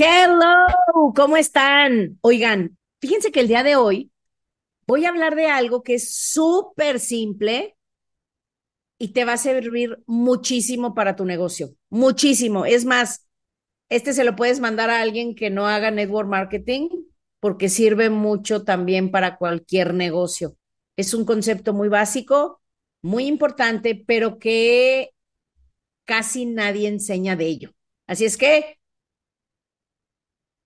Hello, ¿cómo están? Oigan, fíjense que el día de hoy voy a hablar de algo que es súper simple y te va a servir muchísimo para tu negocio, muchísimo. Es más, este se lo puedes mandar a alguien que no haga network marketing porque sirve mucho también para cualquier negocio. Es un concepto muy básico, muy importante, pero que casi nadie enseña de ello. Así es que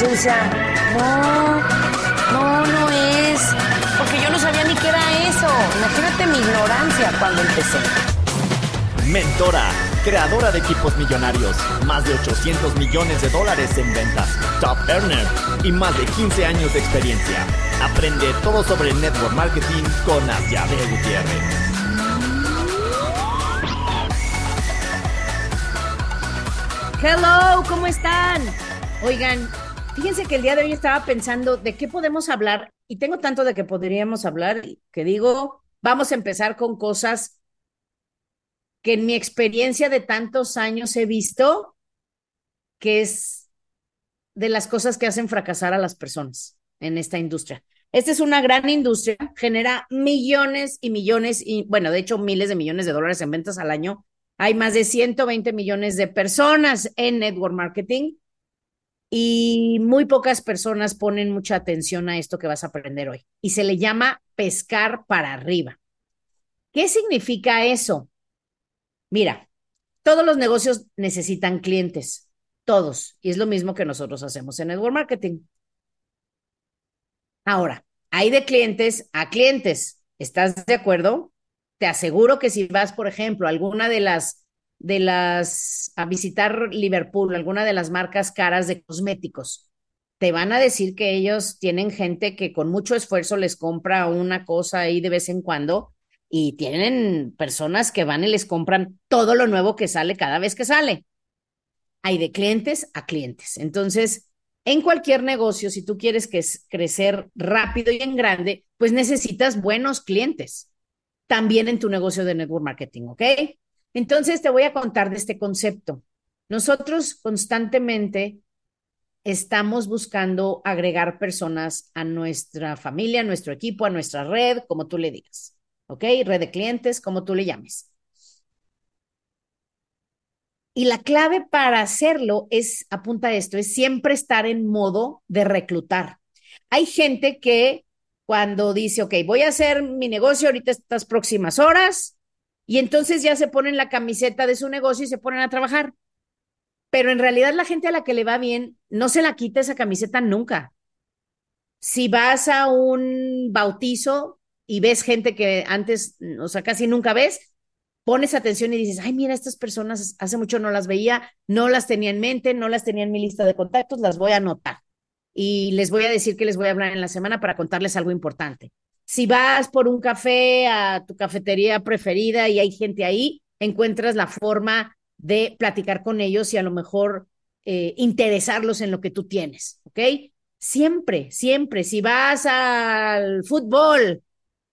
yo decía, no, no, no es. Porque yo no sabía ni qué era eso. Imagínate mi ignorancia cuando empecé. Mentora, creadora de equipos millonarios, más de 800 millones de dólares en ventas, top earner y más de 15 años de experiencia. Aprende todo sobre network marketing con Asiade Gutiérrez. Hello, ¿cómo están? Oigan, Fíjense que el día de hoy estaba pensando de qué podemos hablar y tengo tanto de que podríamos hablar que digo, vamos a empezar con cosas que en mi experiencia de tantos años he visto que es de las cosas que hacen fracasar a las personas en esta industria. Esta es una gran industria, genera millones y millones, y bueno, de hecho miles de millones de dólares en ventas al año. Hay más de 120 millones de personas en network marketing y muy pocas personas ponen mucha atención a esto que vas a aprender hoy. Y se le llama pescar para arriba. ¿Qué significa eso? Mira, todos los negocios necesitan clientes, todos, y es lo mismo que nosotros hacemos en Network Marketing. Ahora, hay de clientes a clientes. ¿Estás de acuerdo? Te aseguro que si vas, por ejemplo, a alguna de las de las, a visitar Liverpool, alguna de las marcas caras de cosméticos, te van a decir que ellos tienen gente que con mucho esfuerzo les compra una cosa ahí de vez en cuando y tienen personas que van y les compran todo lo nuevo que sale cada vez que sale. Hay de clientes a clientes. Entonces, en cualquier negocio, si tú quieres que crecer rápido y en grande, pues necesitas buenos clientes. También en tu negocio de network marketing, ¿ok? Entonces te voy a contar de este concepto. Nosotros constantemente estamos buscando agregar personas a nuestra familia, a nuestro equipo, a nuestra red, como tú le digas. ¿Ok? Red de clientes, como tú le llames. Y la clave para hacerlo es, apunta esto, es siempre estar en modo de reclutar. Hay gente que cuando dice, ok, voy a hacer mi negocio ahorita estas próximas horas, y entonces ya se ponen la camiseta de su negocio y se ponen a trabajar. Pero en realidad la gente a la que le va bien no se la quita esa camiseta nunca. Si vas a un bautizo y ves gente que antes, o sea, casi nunca ves, pones atención y dices, ay, mira, estas personas hace mucho no las veía, no las tenía en mente, no las tenía en mi lista de contactos, las voy a anotar. Y les voy a decir que les voy a hablar en la semana para contarles algo importante. Si vas por un café a tu cafetería preferida y hay gente ahí, encuentras la forma de platicar con ellos y a lo mejor eh, interesarlos en lo que tú tienes, ¿ok? Siempre, siempre, si vas al fútbol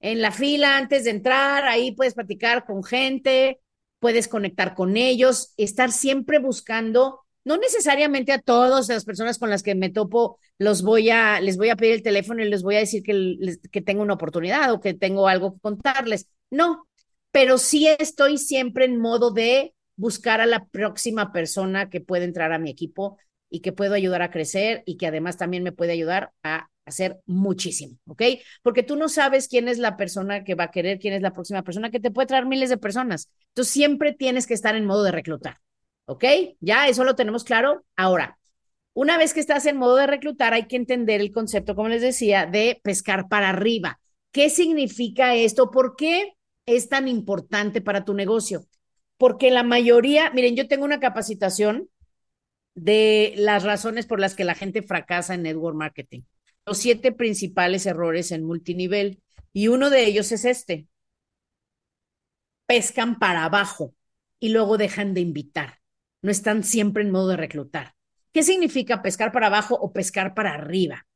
en la fila antes de entrar, ahí puedes platicar con gente, puedes conectar con ellos, estar siempre buscando no necesariamente a todas las personas con las que me topo los voy a, les voy a pedir el teléfono y les voy a decir que, que tengo una oportunidad o que tengo algo que contarles. No, pero sí estoy siempre en modo de buscar a la próxima persona que puede entrar a mi equipo y que puedo ayudar a crecer y que además también me puede ayudar a hacer muchísimo, ¿ok? Porque tú no sabes quién es la persona que va a querer, quién es la próxima persona que te puede traer miles de personas. Tú siempre tienes que estar en modo de reclutar. ¿Ok? Ya, eso lo tenemos claro. Ahora, una vez que estás en modo de reclutar, hay que entender el concepto, como les decía, de pescar para arriba. ¿Qué significa esto? ¿Por qué es tan importante para tu negocio? Porque la mayoría, miren, yo tengo una capacitación de las razones por las que la gente fracasa en network marketing. Los siete principales errores en multinivel. Y uno de ellos es este. Pescan para abajo y luego dejan de invitar. No están siempre en modo de reclutar. ¿Qué significa pescar para abajo o pescar para arriba?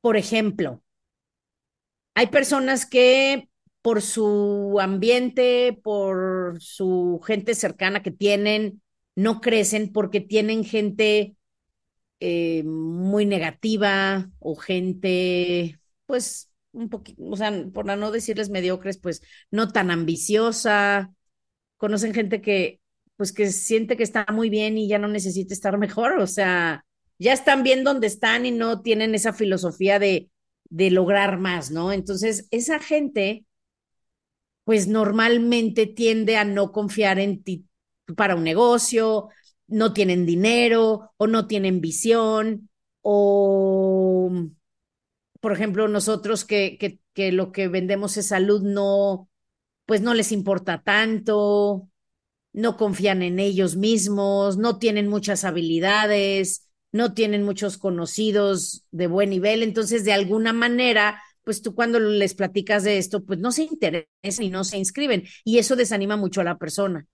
Por ejemplo, hay personas que por su ambiente, por su gente cercana que tienen, no crecen porque tienen gente eh, muy negativa o gente, pues, un poquito, o sea, por no decirles mediocres, pues, no tan ambiciosa. Conocen gente que, pues, que siente que está muy bien y ya no necesita estar mejor, o sea, ya están bien donde están y no tienen esa filosofía de, de lograr más, ¿no? Entonces, esa gente, pues normalmente tiende a no confiar en ti para un negocio, no tienen dinero o no tienen visión o, por ejemplo, nosotros que, que, que lo que vendemos es salud, no, pues no les importa tanto, no confían en ellos mismos, no tienen muchas habilidades, no tienen muchos conocidos de buen nivel, entonces de alguna manera, pues tú cuando les platicas de esto, pues no se interesan y no se inscriben y eso desanima mucho a la persona.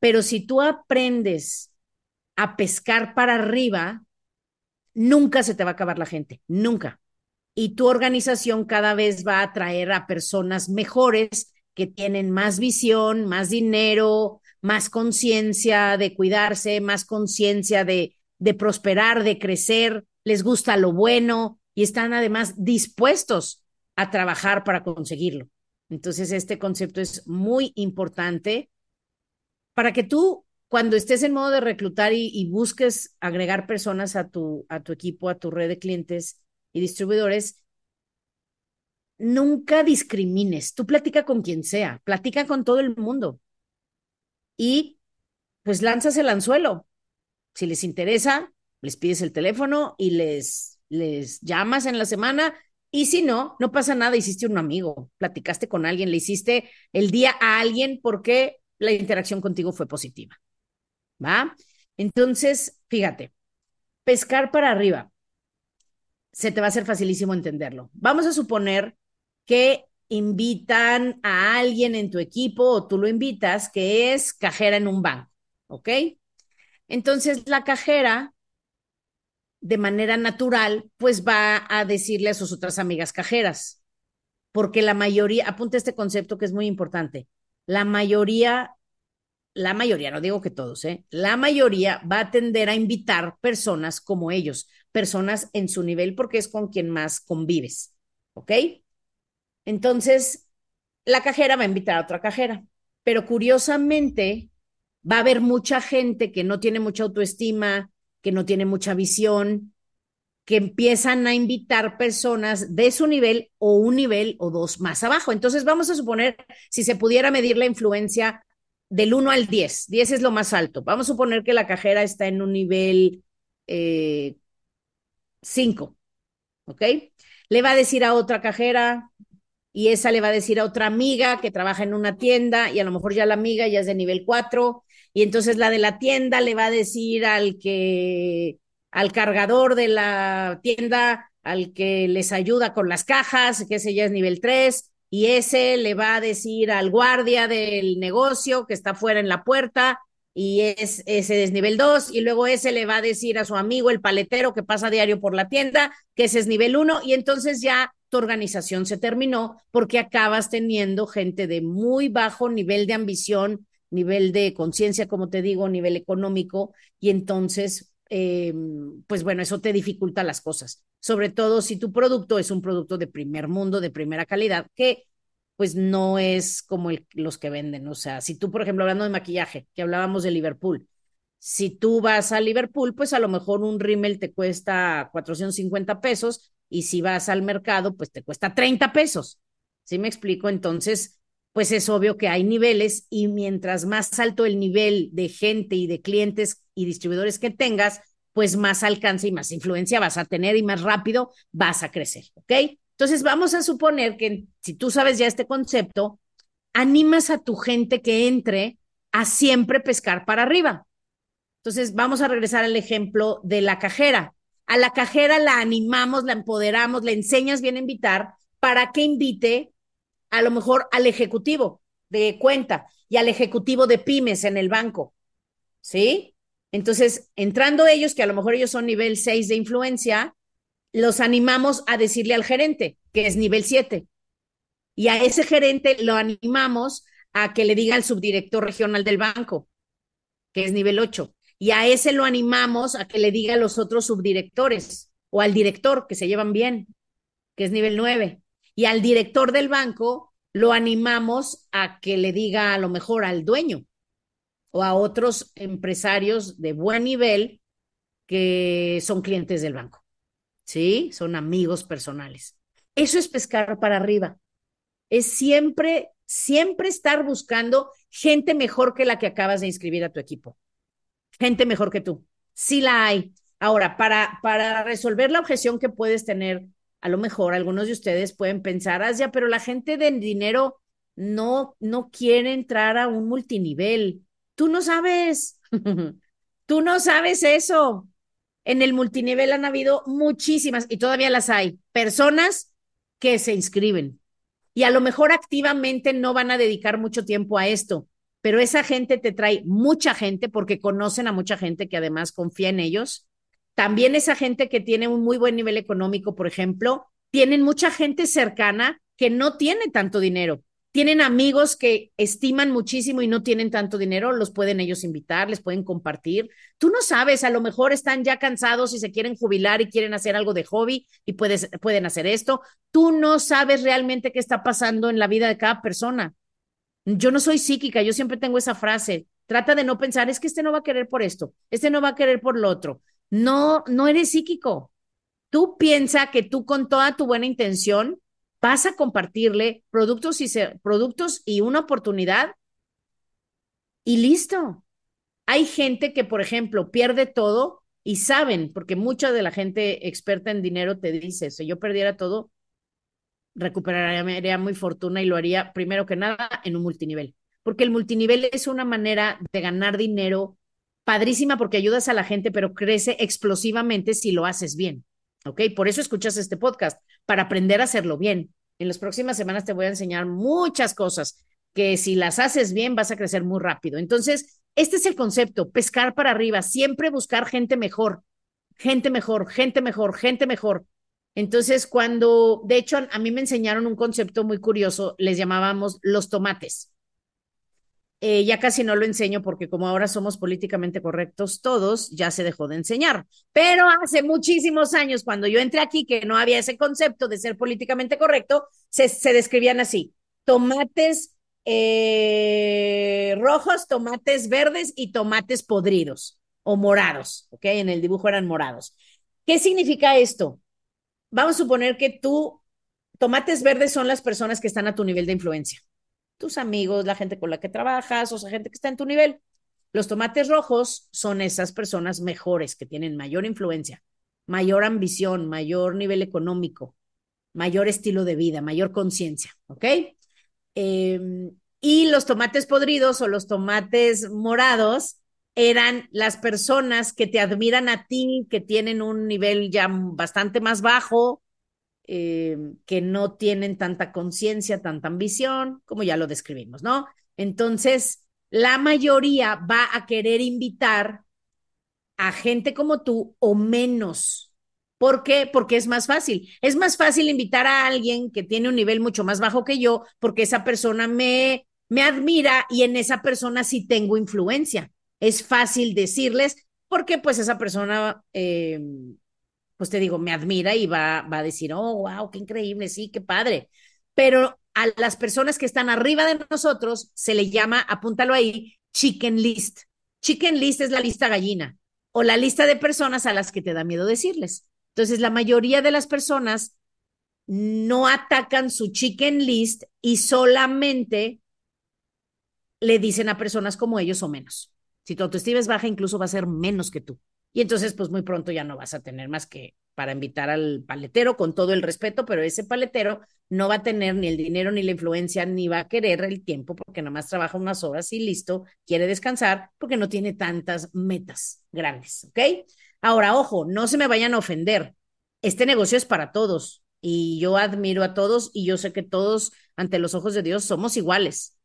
Pero si tú aprendes a pescar para arriba, nunca se te va a acabar la gente, nunca. Y tu organización cada vez va a atraer a personas mejores que tienen más visión, más dinero, más conciencia de cuidarse, más conciencia de, prosperar, de crecer, les gusta lo bueno y están además dispuestos a trabajar para conseguirlo. Entonces, este concepto es muy importante para que tú, cuando estés en modo de reclutar y, busques agregar personas a tu, a tu equipo, a tu red de clientes y distribuidores, nunca discrimines. Tú platica con quien sea, platica con todo el mundo y pues lanzas el anzuelo. Si les interesa, les pides el teléfono y les, les llamas en la semana. Y si no, no pasa nada, hiciste un amigo, platicaste con alguien, le hiciste el día a alguien porque la interacción contigo fue positiva. ¿Va? Entonces, fíjate, pescar para arriba, se te va a hacer facilísimo entenderlo. Vamos a suponer que invitan a alguien en tu equipo o tú lo invitas que es cajera en un banco, ¿ok? Entonces la cajera, de manera natural, pues va a decirle a sus otras amigas cajeras, porque la mayoría, apunta este concepto que es muy importante, la mayoría, la mayoría, no digo que todos, ¿eh? la mayoría va a tender a invitar personas como ellos, personas en su nivel, porque es con quien más convives, ¿ok? Entonces, la cajera va a invitar a otra cajera, pero curiosamente, va a haber mucha gente que no tiene mucha autoestima, que no tiene mucha visión, que empiezan a invitar personas de su nivel o un nivel o dos más abajo. Entonces vamos a suponer, si se pudiera medir la influencia del 1 al 10, 10 es lo más alto. Vamos a suponer que la cajera está en un nivel 5, eh, ¿ok? Le va a decir a otra cajera y esa le va a decir a otra amiga que trabaja en una tienda y a lo mejor ya la amiga ya es de nivel 4 y entonces la de la tienda le va a decir al que, al cargador de la tienda, al que les ayuda con las cajas, que ese ya es nivel 3, y ese le va a decir al guardia del negocio que está fuera en la puerta, y es, ese es nivel 2, y luego ese le va a decir a su amigo el paletero que pasa diario por la tienda, que ese es nivel 1, y entonces ya tu organización se terminó porque acabas teniendo gente de muy bajo nivel de ambición, nivel de conciencia, como te digo, nivel económico, y entonces, eh, pues bueno, eso te dificulta las cosas, sobre todo si tu producto es un producto de primer mundo, de primera calidad, que pues no es como los que venden. O sea, si tú, por ejemplo, hablando de maquillaje, que hablábamos de Liverpool, si tú vas a Liverpool, pues a lo mejor un rímel te cuesta 450 pesos y si vas al mercado, pues te cuesta 30 pesos. ¿Sí me explico? Entonces, pues es obvio que hay niveles y mientras más alto el nivel de gente y de clientes y distribuidores que tengas, pues más alcance y más influencia vas a tener y más rápido vas a crecer, ¿ok? Entonces vamos a suponer que si tú sabes ya este concepto, animas a tu gente que entre a siempre pescar para arriba. Entonces, vamos a regresar al ejemplo de la cajera. A la cajera la animamos, la empoderamos, le enseñas bien a invitar para que invite a lo mejor al ejecutivo de cuenta y al ejecutivo de pymes en el banco. ¿Sí? Entonces, entrando ellos, que a lo mejor ellos son nivel 6 de influencia, los animamos a decirle al gerente, que es nivel 7. Y a ese gerente lo animamos a que le diga al subdirector regional del banco, que es nivel 8. Y a ese lo animamos a que le diga a los otros subdirectores o al director, que se llevan bien, que es nivel 9. Y al director del banco lo animamos a que le diga a lo mejor al dueño o a otros empresarios de buen nivel que son clientes del banco. ¿Sí? Son amigos personales. Eso es pescar para arriba. Es siempre, siempre estar buscando gente mejor que la que acabas de inscribir a tu equipo. Gente mejor que tú. Sí la hay. Ahora, para, para resolver la objeción que puedes tener, a lo mejor algunos de ustedes pueden pensar, ah, ya, pero la gente de dinero no, no quiere entrar a un multinivel. Tú no sabes. Tú no sabes eso. En el multinivel han habido muchísimas, y todavía las hay, personas que se inscriben. Y a lo mejor activamente no van a dedicar mucho tiempo a esto, pero esa gente te trae mucha gente porque conocen a mucha gente que además confía en ellos. También esa gente que tiene un muy buen nivel económico, por ejemplo, tienen mucha gente cercana que no tiene tanto dinero tienen amigos que estiman muchísimo y no tienen tanto dinero, los pueden ellos invitar, les pueden compartir. Tú no sabes, a lo mejor están ya cansados y se quieren jubilar y quieren hacer algo de hobby y puedes, pueden hacer esto. Tú no sabes realmente qué está pasando en la vida de cada persona. Yo no soy psíquica, yo siempre tengo esa frase. Trata de no pensar, es que este no va a querer por esto, este no va a querer por lo otro. No, no eres psíquico. Tú piensa que tú con toda tu buena intención vas a compartirle productos y, productos y una oportunidad y listo. Hay gente que, por ejemplo, pierde todo y saben, porque mucha de la gente experta en dinero te dice, si yo perdiera todo, recuperaría mi fortuna y lo haría primero que nada en un multinivel, porque el multinivel es una manera de ganar dinero padrísima porque ayudas a la gente, pero crece explosivamente si lo haces bien. ¿Ok? Por eso escuchas este podcast, para aprender a hacerlo bien. En las próximas semanas te voy a enseñar muchas cosas que si las haces bien vas a crecer muy rápido. Entonces, este es el concepto, pescar para arriba, siempre buscar gente mejor, gente mejor, gente mejor, gente mejor. Entonces, cuando, de hecho, a mí me enseñaron un concepto muy curioso, les llamábamos los tomates. Eh, ya casi no lo enseño porque como ahora somos políticamente correctos todos, ya se dejó de enseñar. Pero hace muchísimos años, cuando yo entré aquí, que no había ese concepto de ser políticamente correcto, se, describían así, tomates eh, rojos, tomates verdes y tomates podridos o morados, ¿ok? En el dibujo eran morados. ¿Qué significa esto? Vamos a suponer que tú, tomates verdes son las personas que están a tu nivel de influencia tus amigos, la gente con la que trabajas, o sea, gente que está en tu nivel. Los tomates rojos son esas personas mejores, que tienen mayor influencia, mayor ambición, mayor nivel económico, mayor estilo de vida, mayor conciencia, ¿ok? Em, y los tomates podridos o los tomates morados eran las personas que te admiran a ti, que tienen un nivel ya bastante más bajo, eh, que no tienen tanta conciencia, tanta ambición, como ya lo describimos, ¿no? Entonces, la mayoría va a querer invitar a gente como tú o menos. ¿Por qué? Porque es más fácil. Es más fácil invitar a alguien que tiene un nivel mucho más bajo que yo, porque esa persona me, me admira y en esa persona sí tengo influencia. Es fácil decirles, porque pues esa persona eh, pues te digo, me admira y va, va a decir, oh, wow, qué increíble, sí, qué padre. Pero a las personas que están arriba de nosotros se le llama, apúntalo ahí, chicken list. Chicken list es la lista gallina o la lista de personas a las que te da miedo decirles. Entonces, la mayoría de las personas no atacan su chicken list y solamente le dicen a personas como ellos o menos. Si tu autoestima es baja, incluso va a ser menos que tú. Y entonces, pues muy pronto ya no vas a tener más que para invitar al paletero con todo el respeto, pero ese paletero no va a tener ni el dinero ni la influencia, ni va a querer el tiempo porque nomás trabaja unas horas y listo, quiere descansar porque no tiene tantas metas grandes, ¿ok? Ahora, ojo, no se me vayan a ofender. Este negocio es para todos y yo admiro a todos y yo sé que todos ante los ojos de Dios somos iguales.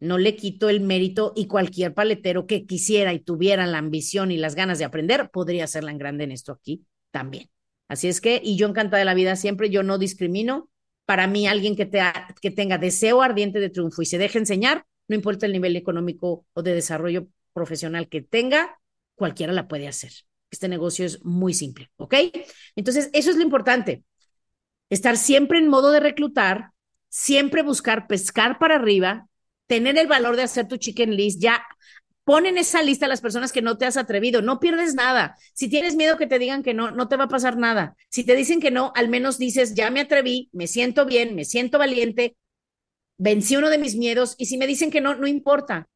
No le quito el mérito y cualquier paletero que quisiera y tuviera la ambición y las ganas de aprender podría hacerla en grande en esto aquí también. Así es que, y yo encantada de la vida siempre, yo no discrimino. Para mí, alguien que, te, que tenga deseo ardiente de triunfo y se deje enseñar, no importa el nivel económico o de desarrollo profesional que tenga, cualquiera la puede hacer. Este negocio es muy simple, ¿ok? Entonces, eso es lo importante. Estar siempre en modo de reclutar, siempre buscar pescar para arriba, tener el valor de hacer tu chicken list, ya Pon en esa lista a las personas que no te has atrevido, no pierdes nada. Si tienes miedo que te digan que no, no te va a pasar nada. Si te dicen que no, al menos dices, ya me atreví, me siento bien, me siento valiente, vencí uno de mis miedos y si me dicen que no, no importa.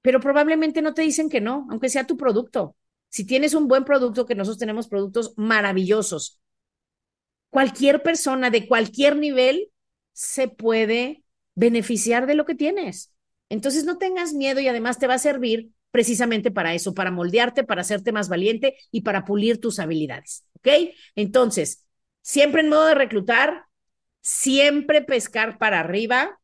Pero probablemente no te dicen que no, aunque sea tu producto. Si tienes un buen producto, que nosotros tenemos productos maravillosos, cualquier persona de cualquier nivel se puede beneficiar de lo que tienes. Entonces no tengas miedo y además te va a servir precisamente para eso, para moldearte, para hacerte más valiente y para pulir tus habilidades. ¿Ok? Entonces, siempre en modo de reclutar, siempre pescar para arriba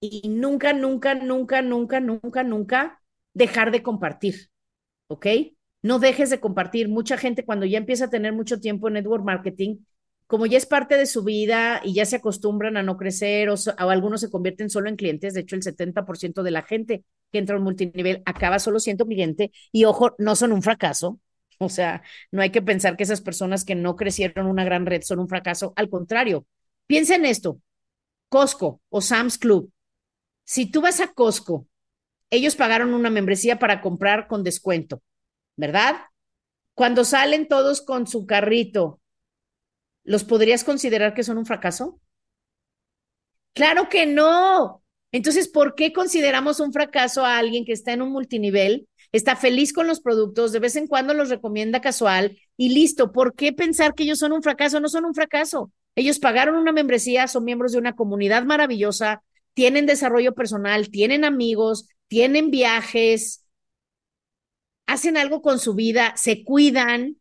y nunca, nunca, nunca, nunca, nunca, nunca dejar de compartir. ¿Ok? No dejes de compartir. Mucha gente cuando ya empieza a tener mucho tiempo en network marketing, como ya es parte de su vida y ya se acostumbran a no crecer o, algunos se convierten solo en clientes, de hecho el 70% de la gente que entra a un multinivel acaba solo siendo cliente y ojo, no son un fracaso. O sea, no hay que pensar que esas personas que no crecieron una gran red son un fracaso. Al contrario, piensa en esto. Costco o Sam's Club. Si tú vas a Costco, ellos pagaron una membresía para comprar con descuento, ¿verdad? Cuando salen todos con su carrito ¿los podrías considerar que son un fracaso? Claro que no. Entonces, ¿por qué consideramos un fracaso a alguien que está en un multinivel, está feliz con los productos, de vez en cuando los recomienda casual y listo? ¿Por qué pensar que ellos son un fracaso? No son un fracaso. Ellos pagaron una membresía, son miembros de una comunidad maravillosa, tienen desarrollo personal, tienen amigos, tienen viajes, hacen algo con su vida, se cuidan,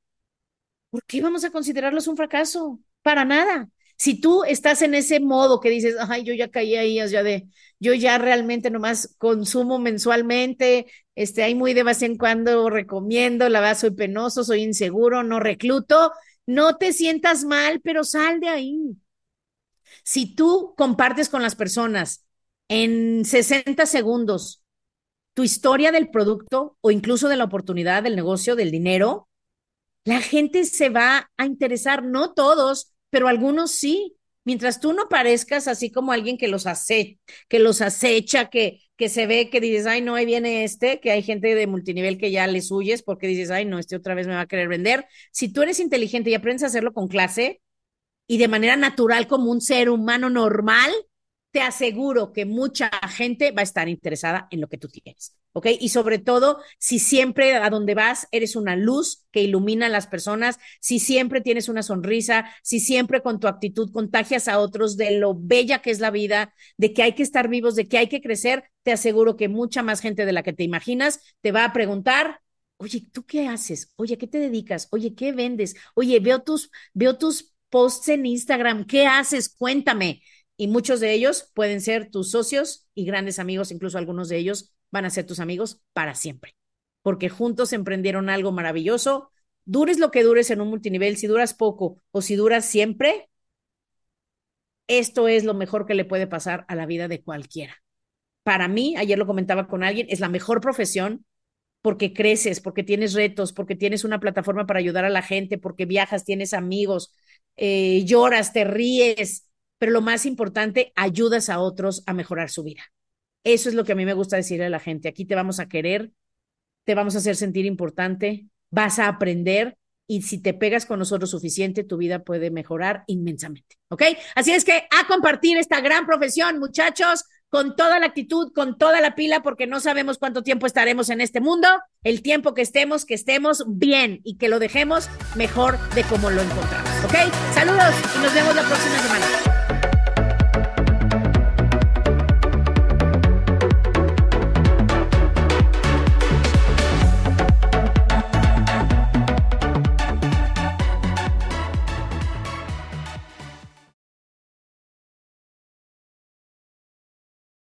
¿por qué vamos a considerarlos un fracaso? Para nada. Si tú estás en ese modo que dices, ay, yo ya caí ahí, ya de, yo ya realmente nomás consumo mensualmente, este, hay muy de vez en cuando recomiendo, la verdad soy penoso, soy inseguro, no recluto, no te sientas mal, pero sal de ahí. Si tú compartes con las personas en 60 segundos tu historia del producto o incluso de la oportunidad del negocio, del dinero, la gente se va a interesar, no todos, pero algunos sí. Mientras tú no parezcas así como alguien que los hace, que los acecha, que, que se ve que dices, ay, no, ahí viene este, que hay gente de multinivel que ya les huyes porque dices, ay, no, este otra vez me va a querer vender. Si tú eres inteligente y aprendes a hacerlo con clase y de manera natural como un ser humano normal, te aseguro que mucha gente va a estar interesada en lo que tú tienes. ¿Ok? Y sobre todo, si siempre a donde vas eres una luz que ilumina a las personas, si siempre tienes una sonrisa, si siempre con tu actitud contagias a otros de lo bella que es la vida, de que hay que estar vivos, de que hay que crecer, te aseguro que mucha más gente de la que te imaginas te va a preguntar, oye, ¿tú qué haces? Oye, ¿qué te dedicas? Oye, ¿qué vendes? Oye, veo tus, veo tus posts en Instagram, ¿qué haces? Cuéntame y muchos de ellos pueden ser tus socios y grandes amigos, incluso algunos de ellos van a ser tus amigos para siempre, porque juntos emprendieron algo maravilloso. Dures lo que dures en un multinivel, si duras poco o si duras siempre, esto es lo mejor que le puede pasar a la vida de cualquiera. Para mí, ayer lo comentaba con alguien, es la mejor profesión porque creces, porque tienes retos, porque tienes una plataforma para ayudar a la gente, porque viajas, tienes amigos, eh, lloras, te ríes, pero lo más importante, ayudas a otros a mejorar su vida. Eso es lo que a mí me gusta decirle a la gente. Aquí te vamos a querer, te vamos a hacer sentir importante, vas a aprender y si te pegas con nosotros suficiente, tu vida puede mejorar inmensamente. ¿Ok? Así es que a compartir esta gran profesión, muchachos. con toda la actitud, con toda la pila, porque no sabemos cuánto tiempo estaremos en este mundo. El tiempo que estemos, que estemos bien y que lo dejemos mejor de como lo encontramos. ¿Ok? Saludos y nos vemos la próxima semana.